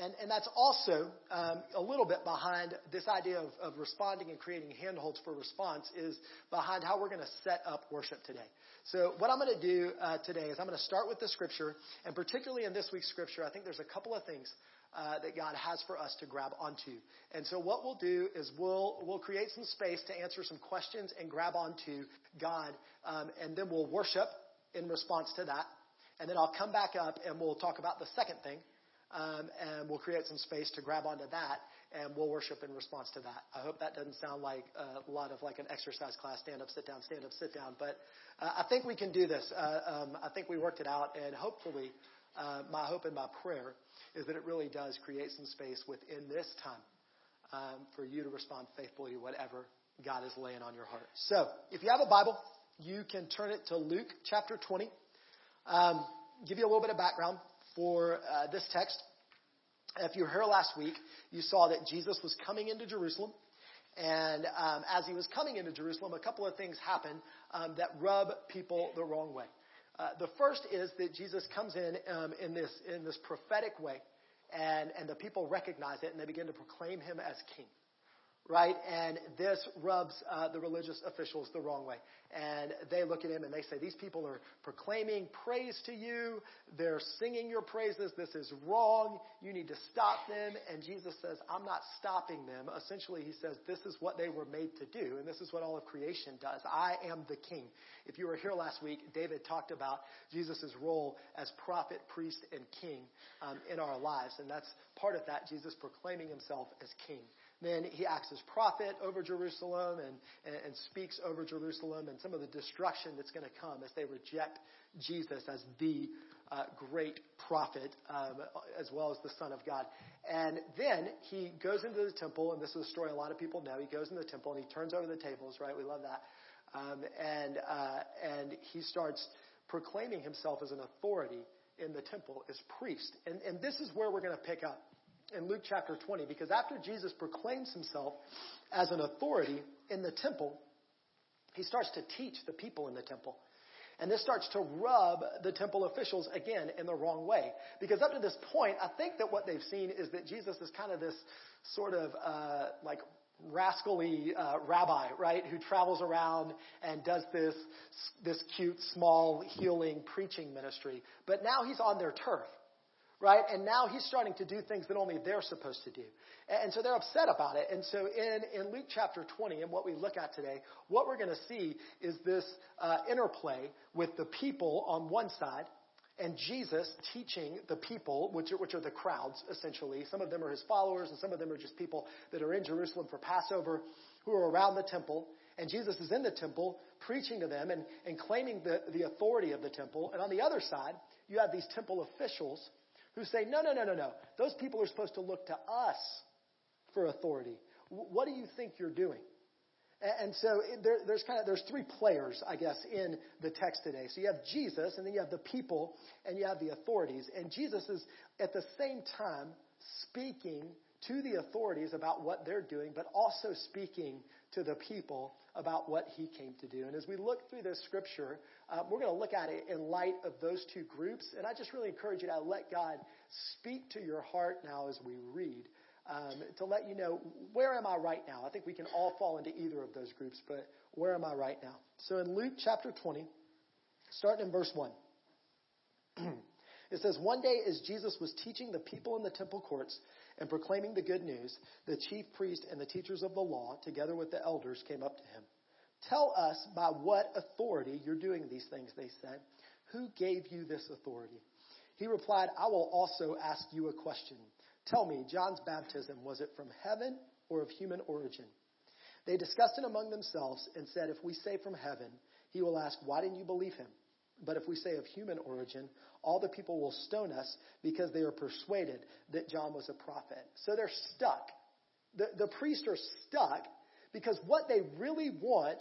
And, and that's also um, a little bit behind this idea of, of responding and creating handholds for response is behind how we're going to set up worship today. So what I'm going to do uh, today is I'm going to start with the scripture, and particularly in this week's scripture, I think there's a couple of things uh, that God has for us to grab onto. And so what we'll do is we'll we'll create some space to answer some questions and grab onto God, um, and then we'll worship in response to that. And then I'll come back up and we'll talk about the second thing, um, and we'll create some space to grab onto that, and we'll worship in response to that. I hope that doesn't sound like a lot of like an exercise class, stand up, sit down, stand up, sit down. But uh, I think we can do this. Uh, um, I think we worked it out, and hopefully, uh, my hope and my prayer is that it really does create some space within this time um, for you to respond faithfully to whatever God is laying on your heart. So, if you have a Bible, you can turn it to Luke chapter 20. Um, give you a little bit of background for uh, this text. If you were here last week, you saw that Jesus was coming into Jerusalem. And um, as he was coming into Jerusalem, a couple of things happened um, that rub people the wrong way. Uh, the first is that Jesus comes in um, in this in this prophetic way, and and the people recognize it and they begin to proclaim him as king right? And this rubs uh, the religious officials the wrong way. And they look at him and they say, These people are proclaiming praise to you. They're singing your praises. This is wrong. You need to stop them. And Jesus says, I'm not stopping them. Essentially, he says, This is what they were made to do. And this is what all of creation does. I am the king. If you were here last week, David talked about Jesus' role as prophet, priest, and king um, in our lives. And that's part of that, Jesus proclaiming himself as king. Then he acts as prophet over Jerusalem and, and, and speaks over Jerusalem and some of the destruction that's going to come as they reject Jesus as the uh, great prophet um, as well as the Son of God. And then he goes into the temple, and this is a story a lot of people know. He goes into the temple and he turns over the tables, right? We love that. Um, and, uh, and he starts proclaiming himself as an authority in the temple as priest. And, and this is where we're going to pick up in Luke chapter 20 because after Jesus proclaims himself as an authority in the temple, he starts to teach the people in the temple. And this starts to rub the temple officials again in the wrong way. Because up to this point, I think that what they've seen is that Jesus is kind of this sort of uh, like rascally uh, rabbi, right, who travels around and does this this cute, small, healing preaching ministry. But now he's on their turf right? And now he's starting to do things that only they're supposed to do. And so they're upset about it. And so in, in Luke chapter 20, and what we look at today, what we're going to see is this uh, interplay with the people on one side and Jesus teaching the people, which are, which are the crowds, essentially. Some of them are his followers, and some of them are just people that are in Jerusalem for Passover who are around the temple. And Jesus is in the temple preaching to them and, and claiming the, the authority of the temple. And on the other side, you have these temple officials who say, no, no, no, no, no. Those people are supposed to look to us for authority. What do you think you're doing? And so eh, there, there's kind of there's three players, I guess, in the text today. So you have Jesus, and then you have the people, and you have the authorities. And Jesus is at the same time speaking to the authorities about what they're doing, but also speaking to the people about what he came to do. And as we look through this scripture, uh, we're going to look at it in light of those two groups. And I just really encourage you to let God speak to your heart now as we read. Um, to let you know where am I right now. I think we can all fall into either of those groups, but where am I right now? So in Luke chapter 20, starting in verse 1, it says, One day as Jesus was teaching the people in the temple courts and proclaiming the good news, the chief priest and the teachers of the law, together with the elders, came up to him. Tell us by what authority you're doing these things, they said. Who gave you this authority? He replied, I will also ask you a question. Tell me, John's baptism, was it from heaven or of human origin? They discussed it among themselves and said, If we say from heaven, he will ask, Why didn't you believe him? But if we say of human origin, all the people will stone us because they are persuaded that John was a prophet. So they're stuck. The, the priests are stuck because what they really want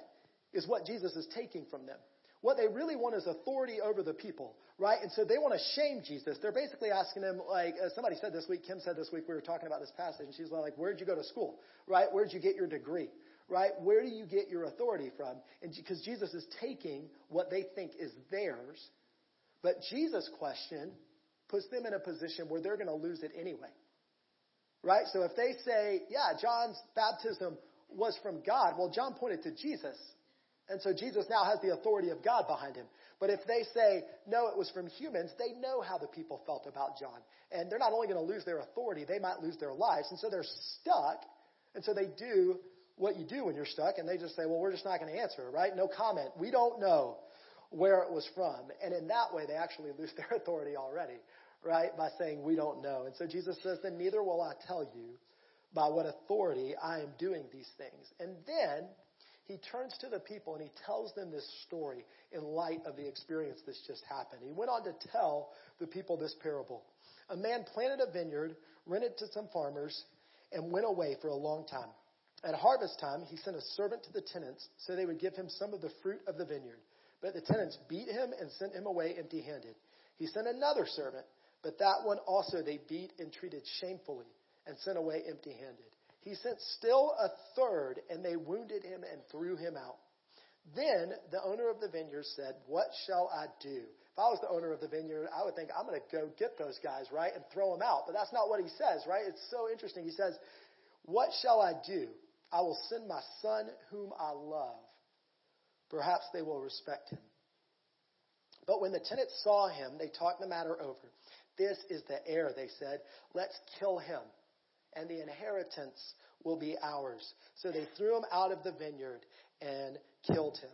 is what Jesus is taking from them. What they really want is authority over the people, right? And so they want to shame Jesus. They're basically asking him, like, uh, somebody said this week, Kim said this week, we were talking about this passage, and she's like, where'd you go to school, right? Where'd you get your degree, right? Where do you get your authority from? And because Jesus is taking what they think is theirs, but Jesus' question puts them in a position where they're going to lose it anyway. Right? So if they say, yeah, John's baptism was from God, well, John pointed to Jesus. And so Jesus now has the authority of God behind him. But if they say, no, it was from humans, they know how the people felt about John. And they're not only going to lose their authority, they might lose their lives. And so they're stuck. And so they do what you do when you're stuck. And they just say, well, we're just not going to answer, right? No comment. We don't know where it was from. And in that way, they actually lose their authority already, right? By saying, we don't know. And so Jesus says, then neither will I tell you by what authority I am doing these things. And then he turns to the people and he tells them this story in light of the experience that's just happened. He went on to tell the people this parable. A man planted a vineyard, rented to some farmers, and went away for a long time. At harvest time, he sent a servant to the tenants so they would give him some of the fruit of the vineyard. But the tenants beat him and sent him away empty handed. He sent another servant, but that one also they beat and treated shamefully and sent away empty handed. He sent still a third, and they wounded him and threw him out. Then the owner of the vineyard said, What shall I do? If I was the owner of the vineyard, I would think, I'm going to go get those guys, right, and throw them out. But that's not what he says, right? It's so interesting. He says, What shall I do? I will send my son whom I love. Perhaps they will respect him. But when the tenants saw him, they talked the matter over. This is the heir, they said. Let's kill him and the inheritance will be ours. So they threw him out of the vineyard and killed him.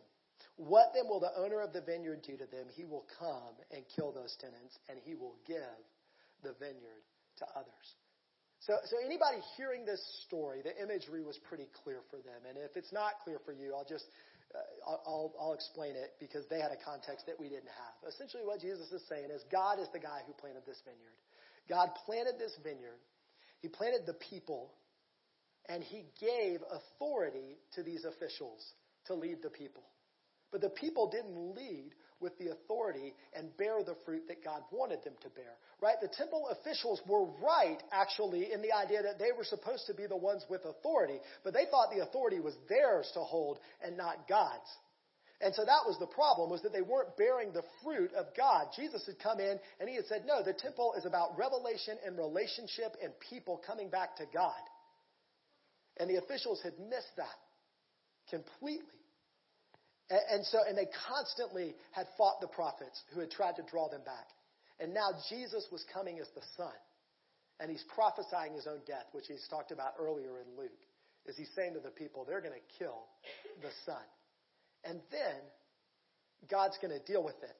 What then will the owner of the vineyard do to them? He will come and kill those tenants, and he will give the vineyard to others. So, so anybody hearing this story, the imagery was pretty clear for them. And if it's not clear for you, I'll just uh, I'll, I'll explain it because they had a context that we didn't have. Essentially, what Jesus is saying is God is the guy who planted this vineyard. God planted this vineyard he planted the people, and he gave authority to these officials to lead the people. But the people didn't lead with the authority and bear the fruit that God wanted them to bear. Right? The temple officials were right, actually, in the idea that they were supposed to be the ones with authority, but they thought the authority was theirs to hold and not God's. And so that was the problem, was that they weren't bearing the fruit of God. Jesus had come in and he had said, no, the temple is about revelation and relationship and people coming back to God. And the officials had missed that completely. And, and so, and they constantly had fought the prophets who had tried to draw them back. And now Jesus was coming as the Son. And he's prophesying his own death, which he's talked about earlier in Luke. Is he's saying to the people, they're going to kill the Son. And then God's going to deal with it.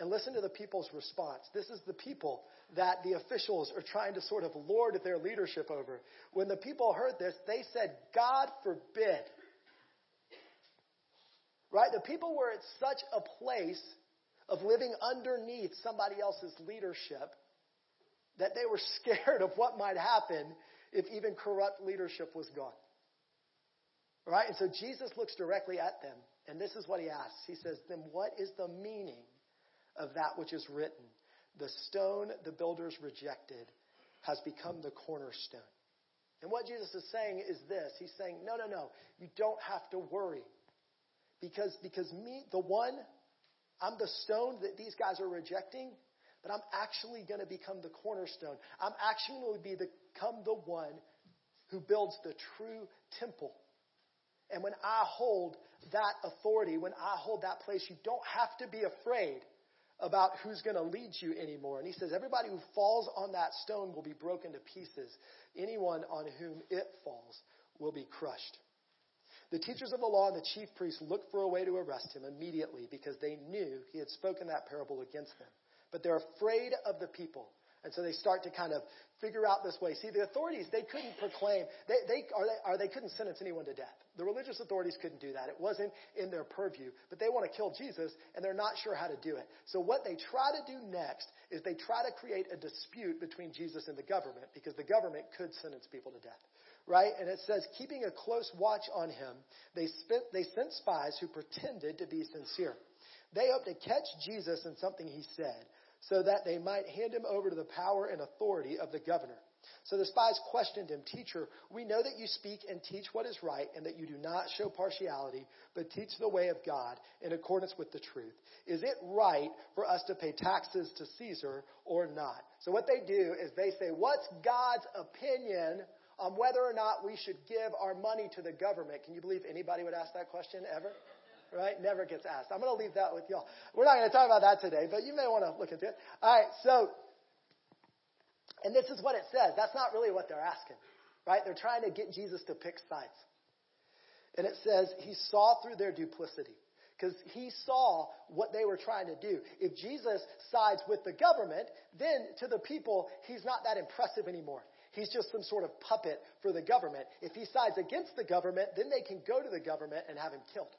And listen to the people's response. This is the people that the officials are trying to sort of lord their leadership over. When the people heard this, they said, God forbid. Right? The people were at such a place of living underneath somebody else's leadership that they were scared of what might happen if even corrupt leadership was gone. Right? And so Jesus looks directly at them and this is what he asks. He says, Then what is the meaning of that which is written? The stone the builders rejected has become the cornerstone. And what Jesus is saying is this He's saying, No, no, no, you don't have to worry. Because, because me, the one, I'm the stone that these guys are rejecting, but I'm actually going to become the cornerstone. I'm actually going to become the one who builds the true temple. And when I hold that authority, when I hold that place, you don't have to be afraid about who's going to lead you anymore. And he says, everybody who falls on that stone will be broken to pieces. Anyone on whom it falls will be crushed. The teachers of the law and the chief priests looked for a way to arrest him immediately because they knew he had spoken that parable against them. But they're afraid of the people and so they start to kind of figure out this way. See, the authorities, they couldn't proclaim, they, they, or, they, or they couldn't sentence anyone to death. The religious authorities couldn't do that. It wasn't in their purview. But they want to kill Jesus, and they're not sure how to do it. So what they try to do next is they try to create a dispute between Jesus and the government, because the government could sentence people to death. Right? And it says, keeping a close watch on him, they, spent, they sent spies who pretended to be sincere. They hoped to catch Jesus in something he said so that they might hand him over to the power and authority of the governor. So the spies questioned him, Teacher, we know that you speak and teach what is right, and that you do not show partiality, but teach the way of God in accordance with the truth. Is it right for us to pay taxes to Caesar or not? So what they do is they say, What's God's opinion on whether or not we should give our money to the government? Can you believe anybody would ask that question ever? Right? Never gets asked. I'm going to leave that with y'all. We're not going to talk about that today, but you may want to look into it. All right, so and this is what it says. That's not really what they're asking, right? They're trying to get Jesus to pick sides. And it says he saw through their duplicity because he saw what they were trying to do. If Jesus sides with the government, then to the people, he's not that impressive anymore. He's just some sort of puppet for the government. If he sides against the government, then they can go to the government and have him killed.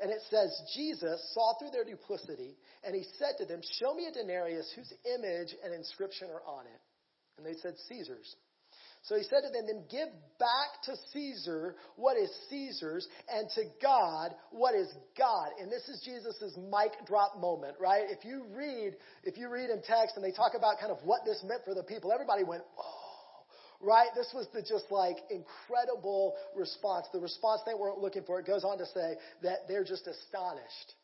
And it says, Jesus saw through their duplicity, and he said to them, Show me a denarius whose image and inscription are on it. And they said, Caesar's. So he said to them, Then give back to Caesar what is Caesar's, and to God what is God. And this is Jesus' mic drop moment, right? If you read, if you read in text and they talk about kind of what this meant for the people, everybody went, Whoa right? This was the just like incredible response. The response they weren't looking for. It goes on to say that they're just astonished.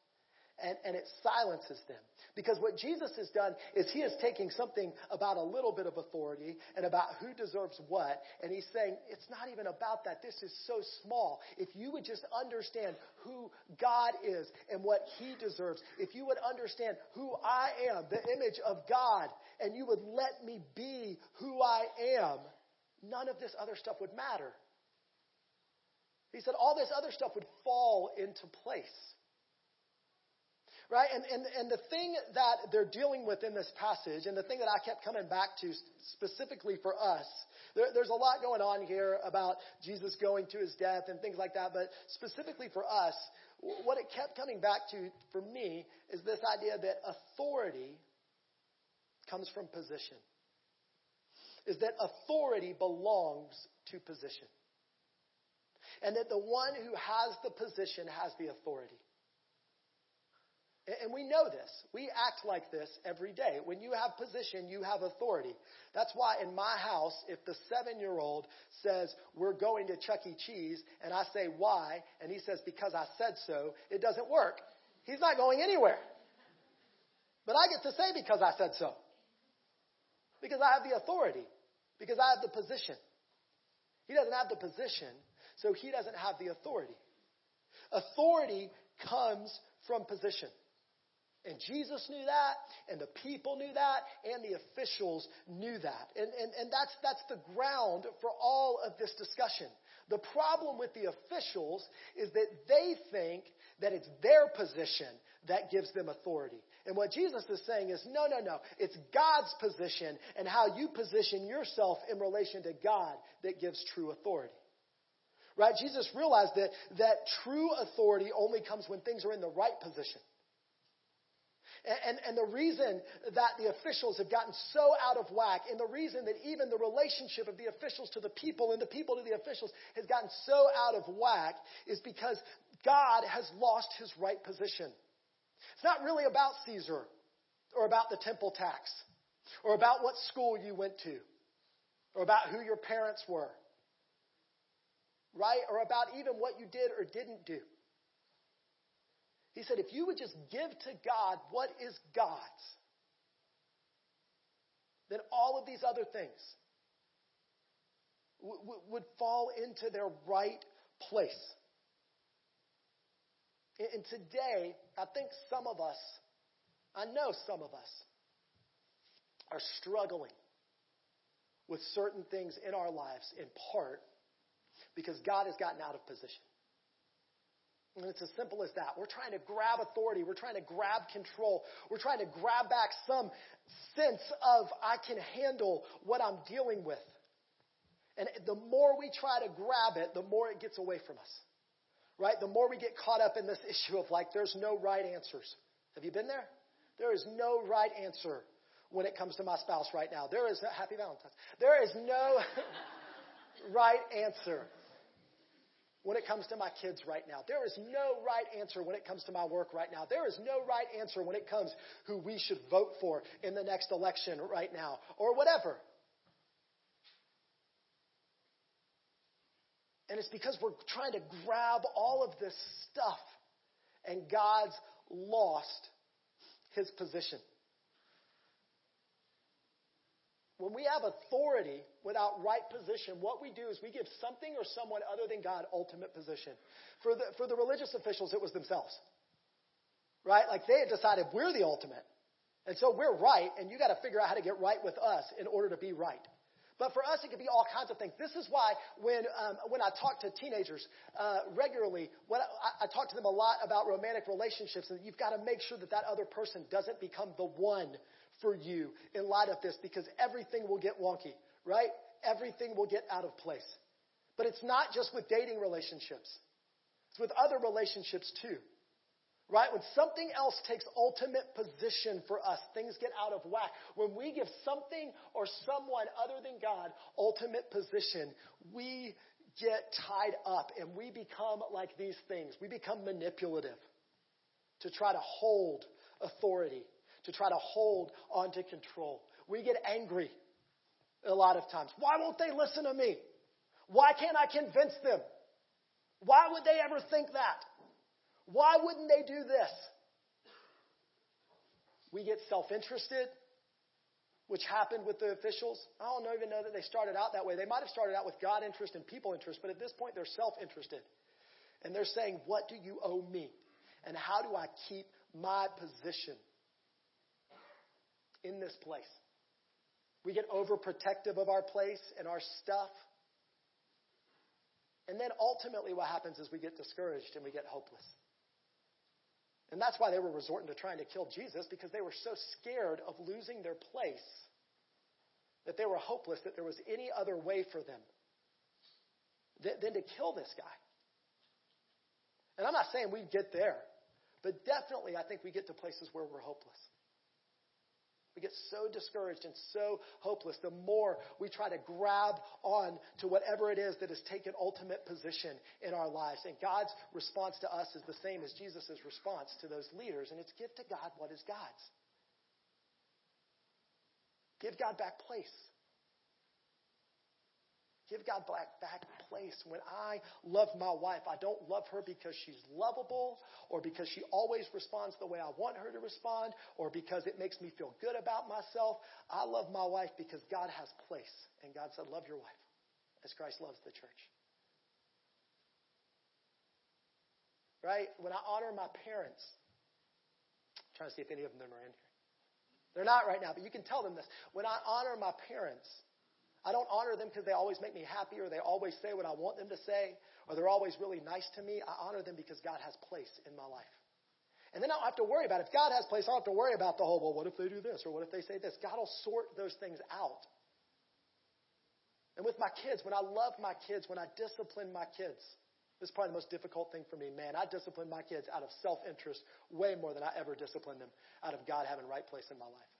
And, and it silences them. Because what Jesus has done is he is taking something about a little bit of authority and about who deserves what, and he's saying, it's not even about that. This is so small. If you would just understand who God is and what he deserves, if you would understand who I am, the image of God, and you would let me be who I am, none of this other stuff would matter. He said all this other stuff would fall into place. Right? And, and, and the thing that they're dealing with in this passage, and the thing that I kept coming back to specifically for us, there, there's a lot going on here about Jesus going to his death and things like that, but specifically for us, what it kept coming back to for me is this idea that authority comes from position is that authority belongs to position. And that the one who has the position has the authority. And we know this. We act like this every day. When you have position, you have authority. That's why in my house, if the seven year old says, We're going to Chuck E. Cheese, and I say, Why? And he says, Because I said so, it doesn't work. He's not going anywhere. But I get to say, Because I said so. Because I have the authority. Because I have the position. He doesn't have the position, so he doesn't have the authority. Authority comes from position. And Jesus knew that, and the people knew that, and the officials knew that. And, and, and that's, that's the ground for all of this discussion. The problem with the officials is that they think that it's their position that gives them authority. And what Jesus is saying is, no, no, no. It's God's position and how you position yourself in relation to God that gives true authority. Right? Jesus realized that, that true authority only comes when things are in the right position. And, and, the reason that the officials have gotten so out of whack, and the reason that even the relationship of the officials to the people and the people to the officials has gotten so out of whack, is because God has lost his right position. It's not really about Caesar or about the temple tax or about what school you went to or about who your parents were, right? Or about even what you did or didn't do. He said, if you would just give to God what is God's, then all of these other things would fall into their right place. And today, I think some of us, I know some of us, are struggling with certain things in our lives in part because God has gotten out of position. And it's as simple as that. We're trying to grab authority. We're trying to grab control. We're trying to grab back some sense of I can handle what I'm dealing with. And the more we try to grab it, the more it gets away from us right? The more we get caught up in this issue of like, there's no right answers. Have you been there? There is no right answer when it comes to my spouse right now. There is, no, happy Valentine's. There is no right answer. When it comes to my kids right now. There is no right answer when it comes to my work right now. There is no right answer when it comes who we should vote for in the next election right now or whatever. And it's because we're trying to grab all of this stuff and God's lost his position. When we have authority without right position, what we do is we give something or someone other than God ultimate position. For the, for the religious officials, it was themselves. Right? Like they had decided we're the ultimate. And so we're right, and you got to figure out how to get right with us in order to be right. But for us, it could be all kinds of things. This is why when, um, when I talk to teenagers uh, regularly, when I, I talk to them a lot about romantic relationships, and you've got to make sure that that other person doesn't become the one for you in light of this because everything will get wonky, right? Everything will get out of place. But it's not just with dating relationships. It's with other relationships too. Right? When something else takes ultimate position for us, things get out of whack. When we give something or someone other than God ultimate position, we get tied up and we become like these things. We become manipulative to try to hold authority to try to hold onto control. We get angry a lot of times. Why won't they listen to me? Why can't I convince them? Why would they ever think that? Why wouldn't they do this? We get self interested, which happened with the officials. I don't even know that they started out that way. They might have started out with God interest and people interest, but at this point they're self interested. And they're saying, What do you owe me? And how do I keep my position? In this place. We get overprotective of our place and our stuff. And then ultimately, what happens is we get discouraged and we get hopeless. And that's why they were resorting to trying to kill Jesus because they were so scared of losing their place that they were hopeless that there was any other way for them than to kill this guy. And I'm not saying we get there, but definitely I think we get to places where we're hopeless. We get so discouraged and so hopeless the more we try to grab on to whatever it is that has taken ultimate position in our lives. And God's response to us is the same as Jesus' response to those leaders, and it's give to God what is God's. Give God back place. Give God back, back place. When I love my wife, I don't love her because she's lovable or because she always responds the way I want her to respond or because it makes me feel good about myself. I love my wife because God has place. And God said, Love your wife as Christ loves the church. Right? When I honor my parents, I'm trying to see if any of them are in here. They're not right now, but you can tell them this. When I honor my parents, I don't honor them because they always make me happy or they always say what I want them to say or they're always really nice to me. I honor them because God has place in my life. And then I don't have to worry about it. If God has place, I don't have to worry about the whole, well, what if they do this or what if they say this? God will sort those things out. And with my kids, when I love my kids, when I discipline my kids, this is probably the most difficult thing for me. Man, I discipline my kids out of self interest way more than I ever discipline them out of God having right place in my life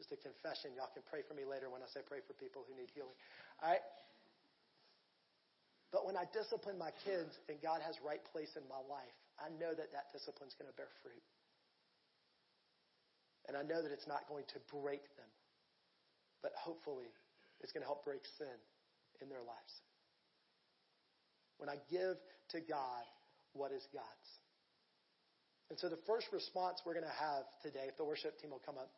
just a confession. Y'all can pray for me later when I say pray for people who need healing. All right? But when I discipline my kids and God has right place in my life, I know that that discipline is going to bear fruit. And I know that it's not going to break them, but hopefully it's going to help break sin in their lives. When I give to God what is God's. And so the first response we're going to have today, if the worship team will come up,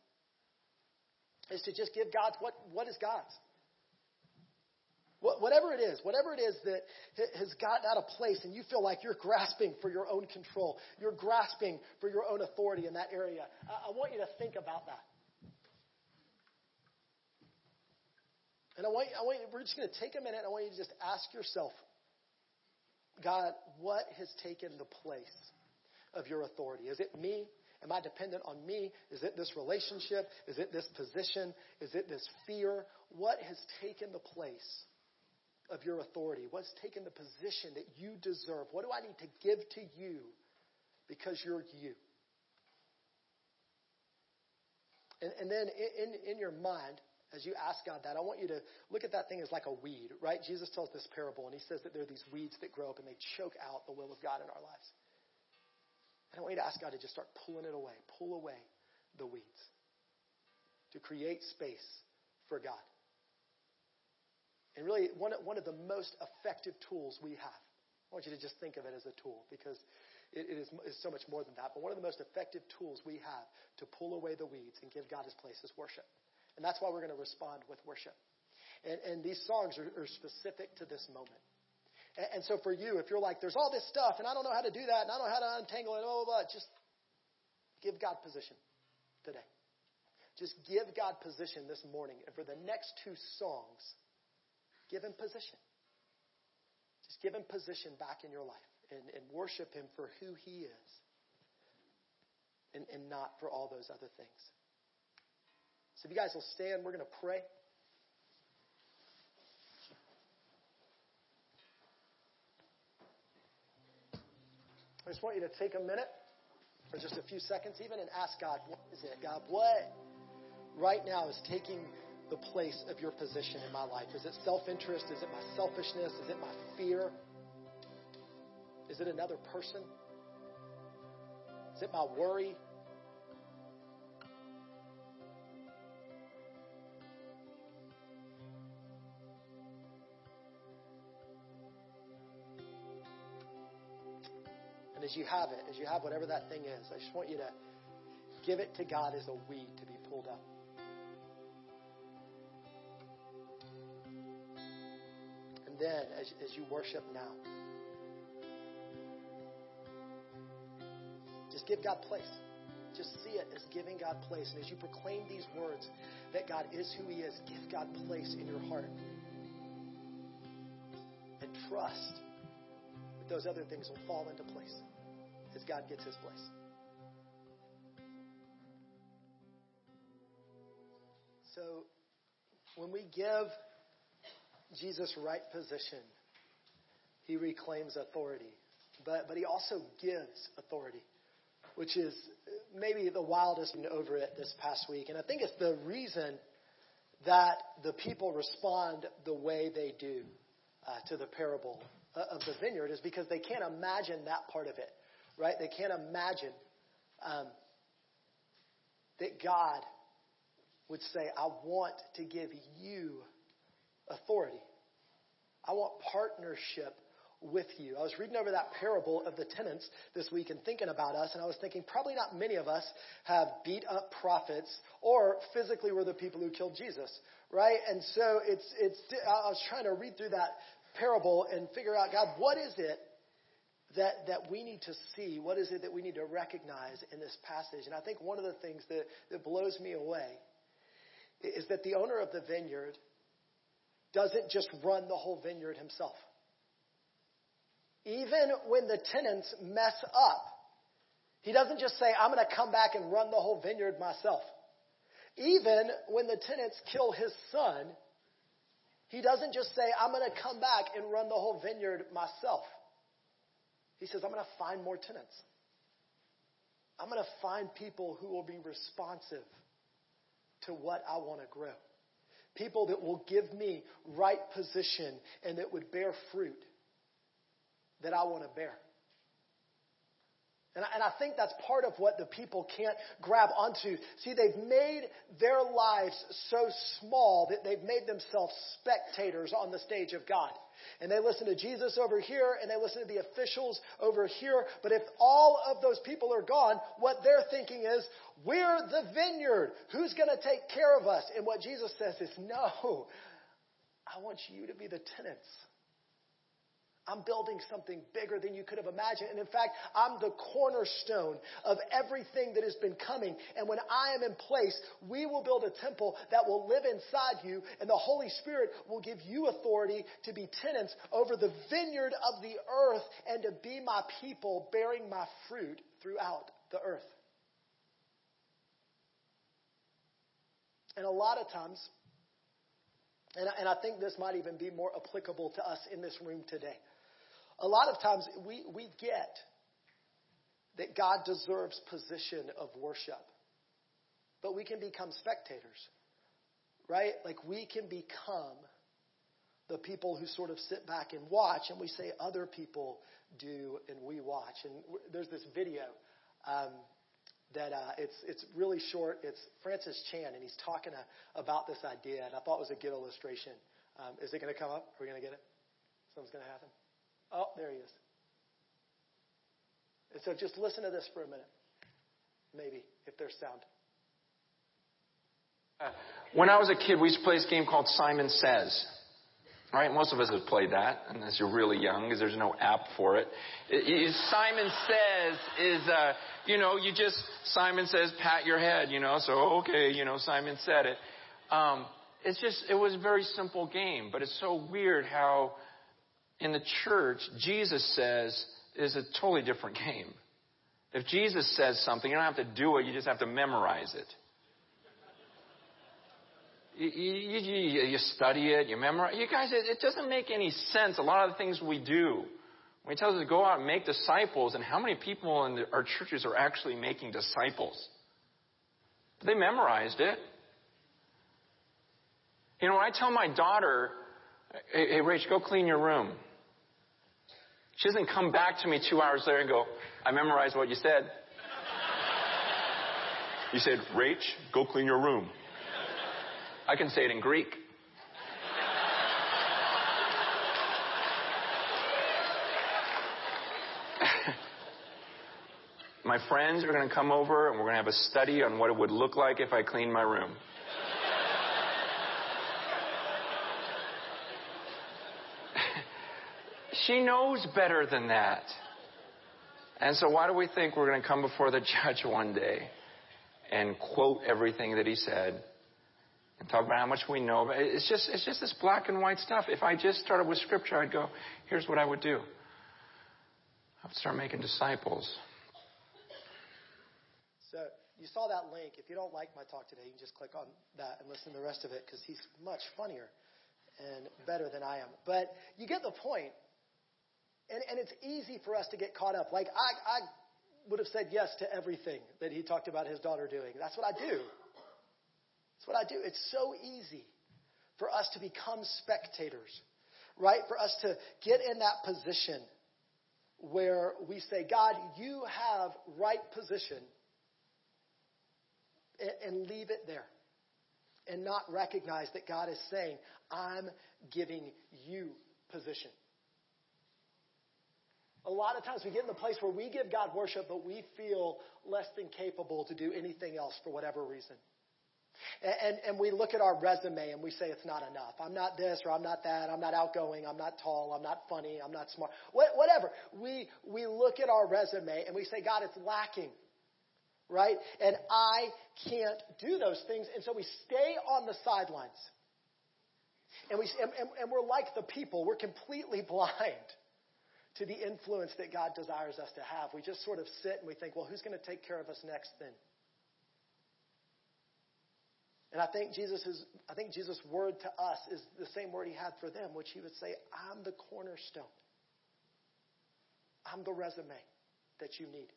is to just give God's what, what is God's? Whatever it is, whatever it is that has gotten out of place and you feel like you're grasping for your own control, you're grasping for your own authority in that area, I want you to think about that. And I want, I want you, we're just going to take a minute. I want you to just ask yourself, God, what has taken the place of your authority? Is it me? Am I dependent on me? Is it this relationship? Is it this position? Is it this fear? What has taken the place of your authority? What's taken the position that you deserve? What do I need to give to you because you're you? And, and then in, in your mind, as you ask God that, I want you to look at that thing as like a weed, right? Jesus tells this parable, and he says that there are these weeds that grow up and they choke out the will of God in our lives. And I want you to ask God to just start pulling it away, pull away the weeds, to create space for God. And really, one, one of the most effective tools we have, I want you to just think of it as a tool because it, it is, is so much more than that. But one of the most effective tools we have to pull away the weeds and give God his place is worship. And that's why we're going to respond with worship. And, and these songs are, are, specific to this moment. And, and, so for you, if you're like, there's all this stuff, and I don't know how to do that, and I don't know how to untangle it, blah, blah, blah, just give God position today. Just give God position this morning. And for the next two songs, give Him position. Just give Him position back in your life and, and worship Him for who He is and, and not for all those other things. So if you guys will stand, we're going to pray. I just want you to take a minute, or just a few seconds even, and ask God, what is it? God, what right now is taking the place of your position in my life? Is it self interest? Is it my selfishness? Is it my fear? Is it another person? Is it my worry? As you have it, as you have whatever that thing is, I just want you to give it to God as a weed to be pulled up. And then, as, as you worship now, just give God place. Just see it as giving God place. And as you proclaim these words that God is who He is, give God place in your heart. And trust that those other things will fall into place as God gets his place. So when we give Jesus right position, he reclaims authority. But, but he also gives authority, which is maybe the wildest over it this past week. And I think it's the reason that the people respond the way they do uh, to the parable of the vineyard is because they can't imagine that part of it right? They can't imagine um, that God would say, I want to give you authority. I want partnership with you. I was reading over that parable of the tenants this week and thinking about us, and I was thinking probably not many of us have beat up prophets or physically were the people who killed Jesus, right? And so it's, it's, I was trying to read through that parable and figure out, God, what is it that, that we need to see? What is it that we need to recognize in this passage? And I think one of the things that, that blows me away is that the owner of the vineyard doesn't just run the whole vineyard himself. Even when the tenants mess up, he doesn't just say, I'm going to come back and run the whole vineyard myself. Even when the tenants kill his son, he doesn't just say, I'm going to come back and run the whole vineyard myself. He says, I'm going to find more tenants. I'm going to find people who will be responsive to what I want to grow. People that will give me right position and that would bear fruit that I want to bear. And I, and I think that's part of what the people can't grab onto. See, they've made their lives so small that they've made themselves spectators on the stage of God. And they listen to Jesus over here and they listen to the officials over here. But if all of those people are gone, what they're thinking is, we're the vineyard. Who's going to take care of us? And what Jesus says is, no, I want you to be the tenants. I'm building something bigger than you could have imagined. And in fact, I'm the cornerstone of everything that has been coming. And when I am in place, we will build a temple that will live inside you, and the Holy Spirit will give you authority to be tenants over the vineyard of the earth and to be my people bearing my fruit throughout the earth. And a lot of times, and, I think this might even be more applicable to us in this room today. A lot of times we, we get that God deserves position of worship, but we can become spectators right? Like we can become the people who sort of sit back and watch, and we say other people do and we watch. And there's this video um, that uh, it's it's really short. It's Francis Chan, and he's talking uh, about this idea, and I thought it was a good illustration. Um, is it going to come up? Are we going to get it? Something's going to happen. Oh, there he is. And so just listen to this for a minute, maybe if there's sound. When I was a kid, we used to play this game called Simon Says. Right? Most of us have played that, unless you're really young, because there's no app for it. it, it Simon Says is, uh, you know, you just, Simon says, pat your head, you know, so okay, you know, Simon said it. Um, it's just, it was a very simple game, but it's so weird how in the church, Jesus says is a totally different game. If Jesus says something, you don't have to do it, you just have to memorize it. You, you, you, study it, you memorize. You guys, it, it doesn't make any sense. A lot of the things we do. When he tells us to go out and make disciples, and how many people in the, our churches are actually making disciples? They memorized it. You know, when I tell my daughter, hey, hey Rach, go clean your room. She doesn't come back to me two hours later and go, I memorized what you said. you said, Rach, go clean your room. I can say it in Greek. my friends are going to come over and we're going to have a study on what it would look like if I cleaned my room. She knows better than that. And so why do we think we're going to come before the judge one day and quote everything that he said and talk about how much we know? It's just, it's just this black and white stuff. If I just started with scripture, I'd go, here's what I would do. I would start making disciples. So you saw that link. If you don't like my talk today, you can just click on that and listen to the rest of it because he's much funnier and better than I am. But you get the point. And, and it's easy for us to get caught up. Like, I, I would have said yes to everything that he talked about his daughter doing. That's what I do. That's what I do. It's so easy for us to become spectators, right? For us to get in that position where we say, God, you have right position, and leave it there. And not recognize that God is saying, I'm giving you position. A lot of times we get in the place where we give God worship, but we feel less than capable to do anything else for whatever reason. And, and, and, we look at our resume and we say it's not enough. I'm not this or I'm not that. I'm not outgoing. I'm not tall. I'm not funny. I'm not smart. What, whatever. We, we look at our resume and we say, God, it's lacking. Right? And I can't do those things. And so we stay on the sidelines. And, we, and, and we're like the people. We're completely blind to the influence that God desires us to have. We just sort of sit and we think, well, who's going to take care of us next then? And I think Jesus is, I think Jesus' word to us is the same word he had for them, which he would say, I'm the cornerstone. I'm the resume that you need.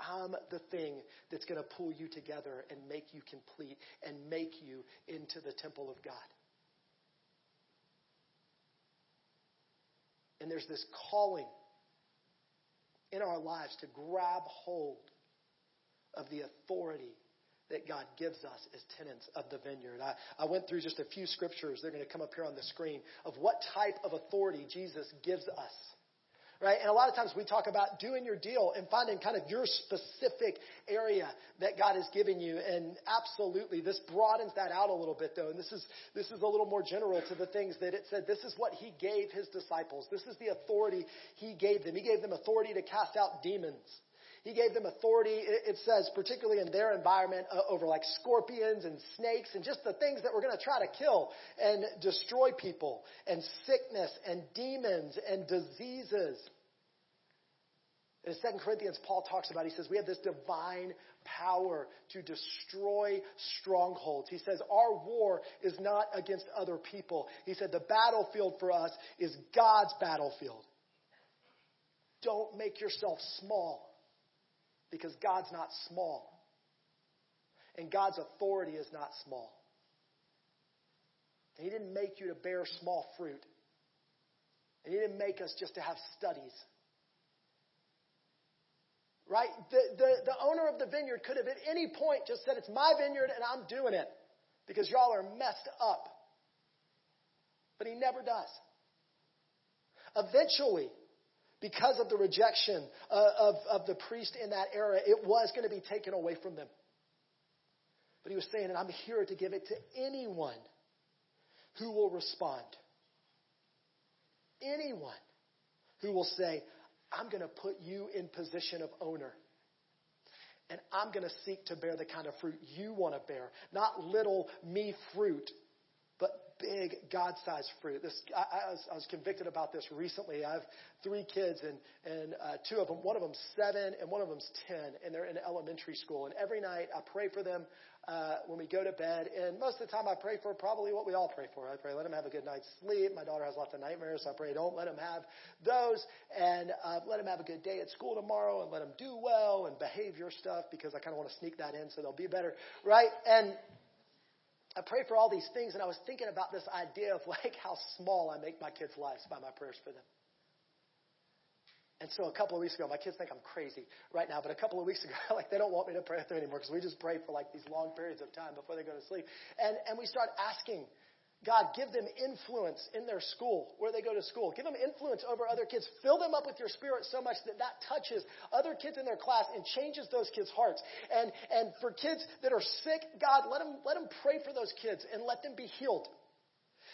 I'm the thing that's going to pull you together and make you complete and make you into the temple of God. And there's this calling in our lives to grab hold of the authority that God gives us as tenants of the vineyard. I, I went through just a few scriptures. They're going to come up here on the screen of what type of authority Jesus gives us right? And a lot of times we talk about doing your deal and finding kind of your specific area that God has given you. And absolutely, this broadens that out a little bit though. And this is, this is a little more general to the things that it said. This is what he gave his disciples. This is the authority he gave them. He gave them authority to cast out demons. He gave them authority, it says, particularly in their environment, uh, over like scorpions and snakes and just the things that were going to try to kill and destroy people, and sickness and demons and diseases. In 2 Corinthians, Paul talks about, he says, we have this divine power to destroy strongholds. He says, our war is not against other people. He said, the battlefield for us is God's battlefield. Don't make yourself small because God's not small. And God's authority is not small. He didn't make you to bear small fruit. And He didn't make us just to have studies. Right? The, the, the owner of the vineyard could have at any point just said, It's my vineyard and I'm doing it because y'all are messed up. But He never does. Eventually, because of the rejection uh, of, of the priest in that era, it was going to be taken away from them. But he was saying, and I'm here to give it to anyone who will respond. Anyone who will say, I'm going to put you in position of owner. And I'm going to seek to bear the kind of fruit you want to bear. Not little me fruit, big God-sized fruit. This, I, I, was, I, was, convicted about this recently. I have three kids, and and uh, two of them, one of them's seven, and one of them's ten, and they're in elementary school. And every night I pray for them uh, when we go to bed. And most of the time I pray for probably what we all pray for. I pray let them have a good night's sleep. My daughter has lots of nightmares, so I pray don't let them have those, and uh, let them have a good day at school tomorrow, and let them do well and behavior stuff because I kind of want to sneak that in so they'll be better, right? And I pray for all these things, and I was thinking about this idea of like how small I make my kids' lives by my prayers for them. And so a couple of weeks ago, my kids think I'm crazy right now, but a couple of weeks ago, like they don't want me to pray with them anymore because we just pray for like these long periods of time before they go to sleep. And and we start asking God, give them influence in their school, where they go to school. Give them influence over other kids. Fill them up with your spirit so much that that touches other kids in their class and changes those kids' hearts. And, and for kids that are sick, God, let them, let them pray for those kids and let them be healed.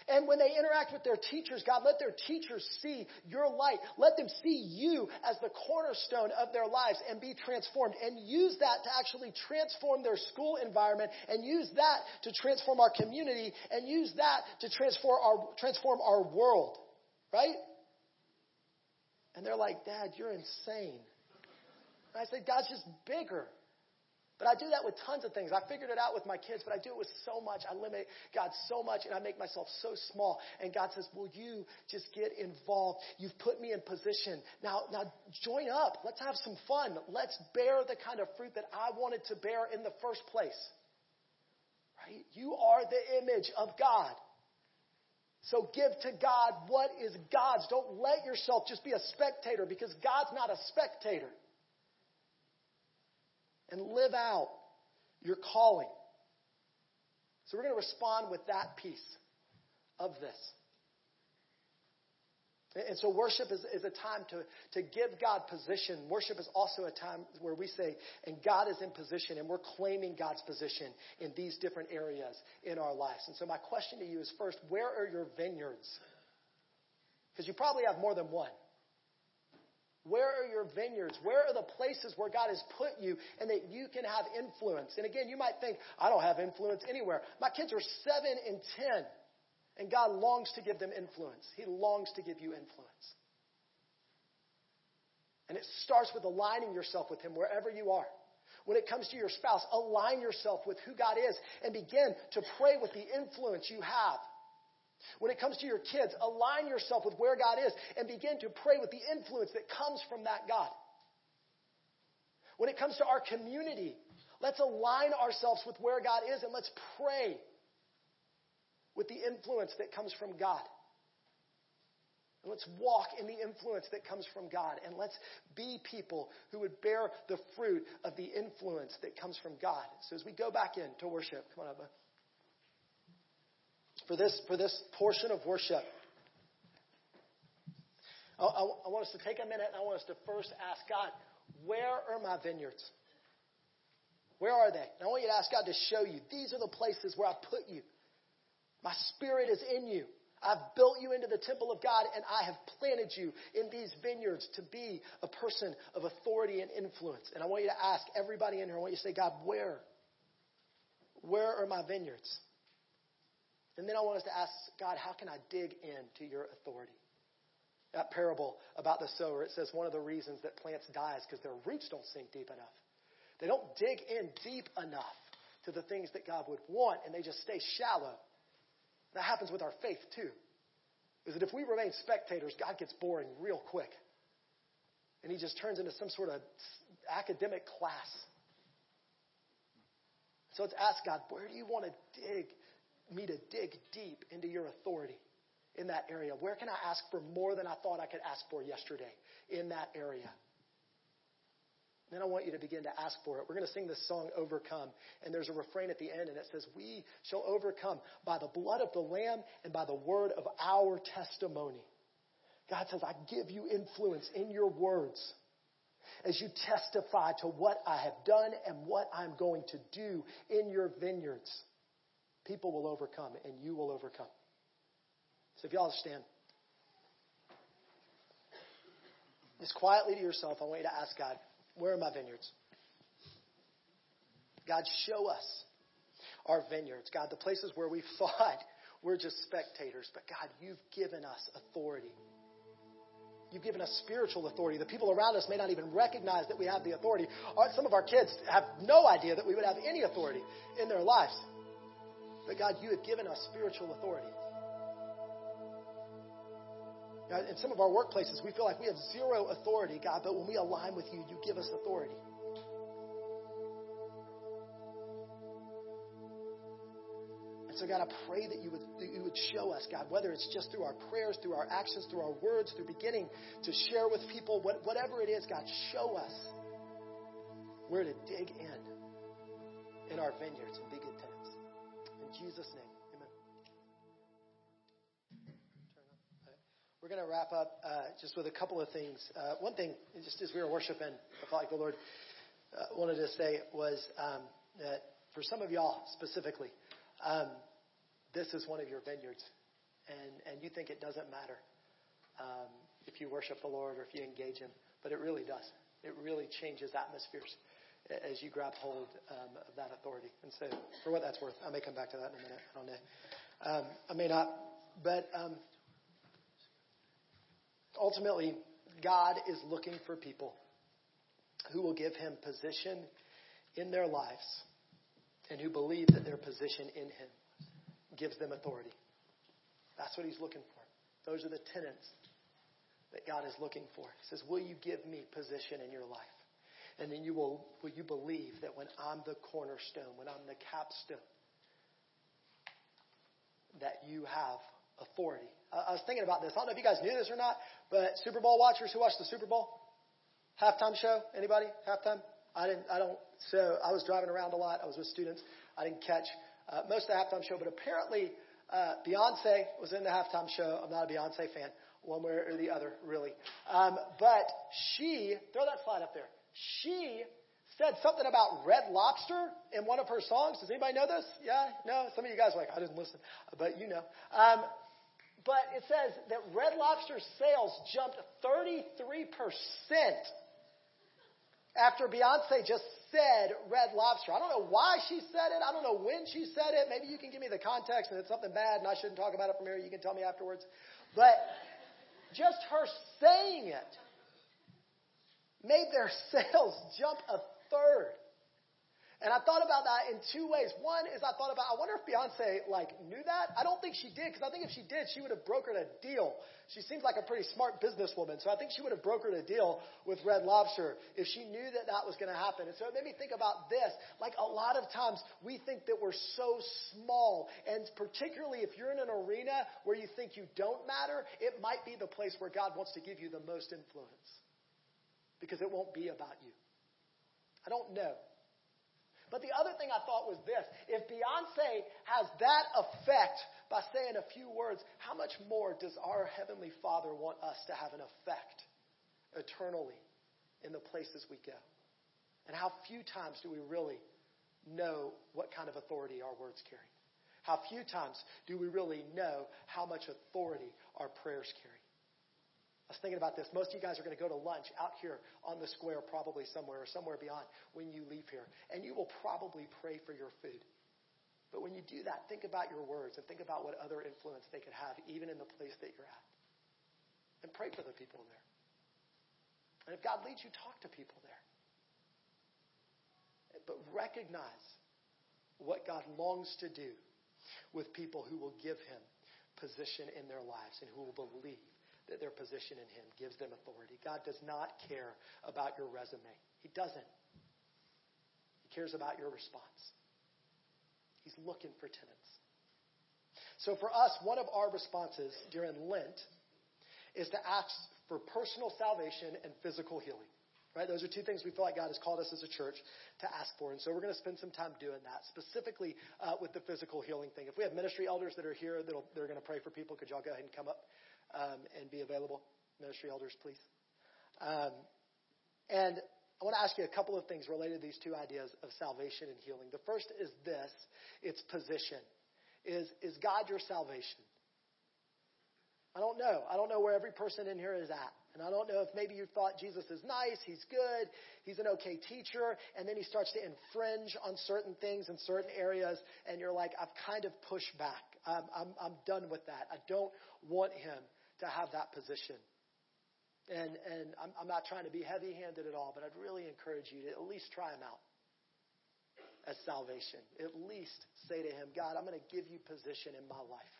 And when they interact with their teachers, God, let their teachers see your light. Let them see you as the cornerstone of their lives and be transformed. And use that to actually transform their school environment and use that to transform our community and use that to transform our, transform our world. Right? And they're like, Dad, you're insane. And I said, God's just bigger. But I do that with tons of things. I figured it out with my kids, but I do it with so much. I limit God so much and I make myself so small. And God says, Will you just get involved? You've put me in position. Now, now join up. Let's have some fun. Let's bear the kind of fruit that I wanted to bear in the first place. Right? You are the image of God. So give to God what is God's. Don't let yourself just be a spectator because God's not a spectator and live out your calling. So we're going to respond with that piece of this. And so worship is, is a time to, to give God position. Worship is also a time where we say, and God is in position, and we're claiming God's position in these different areas in our lives. And so my question to you is first, where are your vineyards? Because you probably have more than one. Where are your vineyards? Where are the places where God has put you and that you can have influence? And again, you might think, I don't have influence anywhere. My kids are seven and ten, and God longs to give them influence. He longs to give you influence. And it starts with aligning yourself with Him wherever you are. When it comes to your spouse, align yourself with who God is and begin to pray with the influence you have when it comes to your kids, align yourself with where God is and begin to pray with the influence that comes from that God. When it comes to our community, let's align ourselves with where God is and let's pray with the influence that comes from God. And let's walk in the influence that comes from God. And let's be people who would bear the fruit of the influence that comes from God. So as we go back in to worship, come on up for this, for this portion of worship, I, I, I want us to take a minute and I want us to first ask God, where are my vineyards? Where are they? And I want you to ask God to show you. These are the places where I put you. My spirit is in you. I've built you into the temple of God and I have planted you in these vineyards to be a person of authority and influence. And I want you to ask everybody in here, I want you to say, God, where? Where are my vineyards? And then I want us to ask God, how can I dig into your authority? That parable about the sower, it says one of the reasons that plants die is because their roots don't sink deep enough. They don't dig in deep enough to the things that God would want, and they just stay shallow. That happens with our faith too. Is that if we remain spectators, God gets boring real quick. And he just turns into some sort of academic class. So let's ask God, where do you want to dig me to dig deep into your authority in that area? Where can I ask for more than I thought I could ask for yesterday in that area? then I want you to begin to ask for it. We're going to sing this song, Overcome. And there's a refrain at the end, and it says, We shall overcome by the blood of the Lamb and by the word of our testimony. God says, I give you influence in your words as you testify to what I have done and what I'm going to do in your vineyards. People will overcome, and you will overcome. So if y'all stand. Just quietly to yourself, I want you to ask God, where are my vineyards? God, show us our vineyards. God, the places where we thought we're just spectators, but God, you've given us authority. You've given us spiritual authority. The people around us may not even recognize that we have the authority. Some of our kids have no idea that we would have any authority in their lives. But God, you have given us spiritual authority. God, in some of our workplaces, we feel like we have zero authority, God, but when we align with you, you give us authority. And so, God, I pray that you would, that you would show us, God, whether it's just through our prayers, through our actions, through our words, through beginning to share with people, what, whatever it is, God, show us where to dig in in our vineyards and be good tenants. Jesus' name. Amen. Right. We're going to wrap up uh, just with a couple of things. Uh, one thing, just as we were worshiping, I felt like the Lord uh, wanted to say was um, that for some of y'all specifically, um, this is one of your vineyards, and and you think it doesn't matter um, if you worship the Lord or if you engage Him, but it really does. It really changes atmospheres as you grab hold um, of that authority. And so, for what that's worth, I may come back to that in a minute. I don't know. Um, I may not, but um, ultimately, God is looking for people who will give him position in their lives and who believe that their position in him gives them authority. That's what he's looking for. Those are the tenants that God is looking for. He says, Will you give me position in your life? And then you will, will you believe that when I'm the cornerstone, when I'm the capstone, that you have authority. I was thinking about this. I don't know if you guys knew this or not, but Super Bowl watchers who watch the Super Bowl halftime show. Anybody halftime? I didn't. I don't. So I was driving around a lot. I was with students. I didn't catch uh, most of the halftime show, but apparently uh, Beyonce was in the halftime show. I'm not a Beyonce fan, one way or the other, really. Um, but she throw that slide up there. She said something about Red Lobster in one of her songs. Does anybody know this? Yeah? No? Some of you guys are like, I didn't listen, but you know. Um, but it says that Red Lobster sales jumped 33% after Beyonce just said Red Lobster. I don't know why she said it. I don't know when she said it. Maybe you can give me the context and it's something bad and I shouldn't talk about it from here. You can tell me afterwards. But just her saying it made their sales jump a third. And I thought about that in two ways. One is I thought about, I wonder if Beyonce like knew that. I don't think she did, because I think if she did, she would have brokered a deal. She seems like a pretty smart businesswoman, so I think she would have brokered a deal with Red Lobster if she knew that that was going to happen. And so it made me think about this. Like a lot of times we think that we're so small, and particularly if you're in an arena where you think you don't matter, it might be the place where God wants to give you the most influence, because it won't be about you. I don't know. But the other thing I thought was this if Beyonce has that effect by saying a few words, how much more does our Heavenly Father want us to have an effect eternally in the places we go? And how few times do we really know what kind of authority our words carry? How few times do we really know how much authority our prayers carry? I was thinking about this. Most of you guys are going to go to lunch out here on the square, probably somewhere or somewhere beyond when you leave here. And you will probably pray for your food. But when you do that, think about your words and think about what other influence they could have, even in the place that you're at. And pray for the people there. And if God leads you, talk to people there. But recognize what God longs to do with people who will give Him position in their lives and who will believe their position in Him gives them authority. God does not care about your resume, He doesn't. He cares about your response. He's looking for tenants. So for us, one of our responses during Lent is to ask for personal salvation and physical healing. Right? Those are two things we feel like God has called us as a church to ask for. And so we're going to spend some time doing that, specifically uh, with the physical healing thing. If we have ministry elders that are here that are going to pray for people, could y'all go ahead and come up um, and be available? Ministry elders, please. Um, and I want to ask you a couple of things related to these two ideas of salvation and healing. The first is this it's position. Is, is God your salvation? I don't know. I don't know where every person in here is at. And I don't know if maybe you thought Jesus is nice, he's good, he's an okay teacher, and then he starts to infringe on certain things in certain areas, and you're like, I've kind of pushed back. I'm, I'm, I'm done with that. I don't want him to have that position. And, and I'm, I'm not trying to be heavy handed at all, but I'd really encourage you to at least try him out as salvation. At least say to him, God, I'm going to give you position in my life.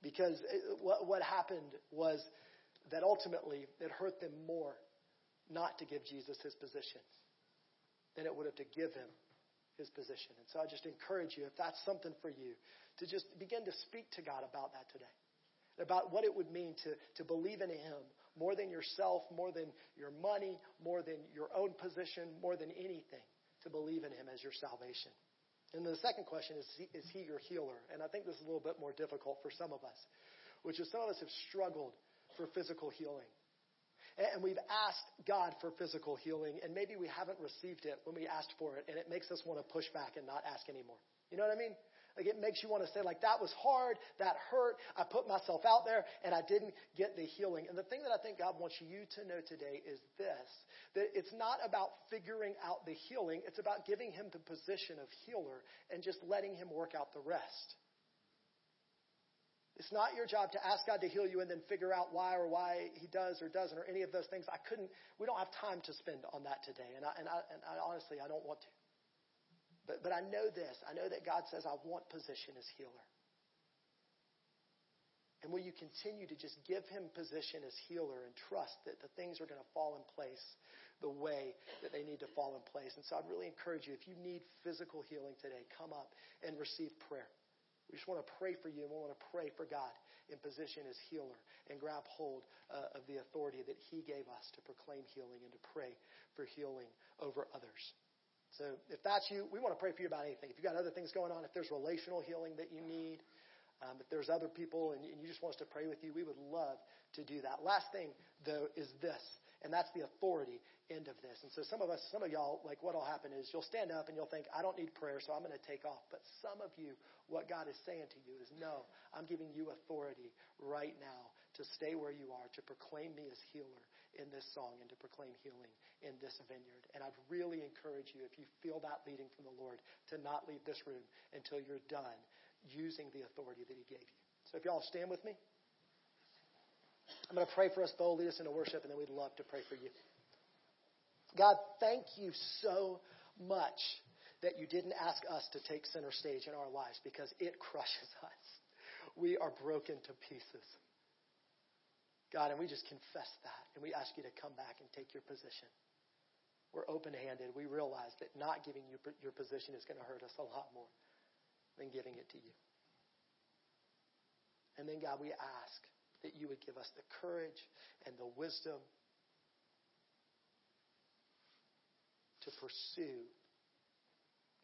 Because it, what, what happened was that ultimately it hurt them more not to give Jesus his position than it would have to give him his position. And so I just encourage you, if that's something for you, to just begin to speak to God about that today. About what it would mean to, to believe in him more than yourself, more than your money, more than your own position, more than anything, to believe in him as your salvation. And the second question is, is he your healer? And I think this is a little bit more difficult for some of us, which is some of us have struggled for physical healing. And we've asked God for physical healing, and maybe we haven't received it when we asked for it, and it makes us want to push back and not ask anymore. You know what I mean? Like it makes you want to say, like, that was hard, that hurt, I put myself out there, and I didn't get the healing. And the thing that I think God wants you to know today is this that it's not about figuring out the healing, it's about giving Him the position of healer and just letting Him work out the rest. It's not your job to ask God to heal you and then figure out why or why He does or doesn't or any of those things. I couldn't, we don't have time to spend on that today. And, I, and, I, and I, honestly, I don't want to. But, but I know this. I know that God says, I want position as healer. And will you continue to just give him position as healer and trust that the things are going to fall in place the way that they need to fall in place? And so I'd really encourage you, if you need physical healing today, come up and receive prayer. We just want to pray for you and we want to pray for God in position as healer and grab hold uh, of the authority that He gave us to proclaim healing and to pray for healing over others. So if that's you, we want to pray for you about anything. If you've got other things going on, if there's relational healing that you need, um, if there's other people and, and you just want us to pray with you, we would love to do that. Last thing, though, is this. And that's the authority end of this. And so some of us, some of y'all, like what'll happen is you'll stand up and you'll think, I don't need prayer, so I'm going to take off. But some of you, what God is saying to you is, no, I'm giving you authority right now to stay where you are, to proclaim me as healer in this song and to proclaim healing in this vineyard. And I'd really encourage you, if you feel that leading from the Lord, to not leave this room until you're done using the authority that he gave you. So if y'all stand with me. I'm going to pray for us, both, lead us into worship, and then we'd love to pray for you. God, thank you so much that you didn't ask us to take center stage in our lives because it crushes us. We are broken to pieces. God, and we just confess that, and we ask you to come back and take your position. We're open handed. We realize that not giving you your position is going to hurt us a lot more than giving it to you. And then, God, we ask that you would give us the courage and the wisdom to pursue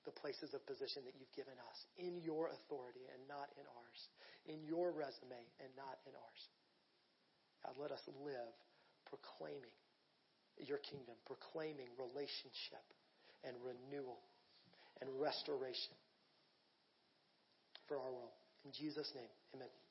the places of position that you've given us in your authority and not in ours, in your resume and not in ours. God, let us live proclaiming your kingdom, proclaiming relationship and renewal and restoration for our world. In Jesus' name, amen.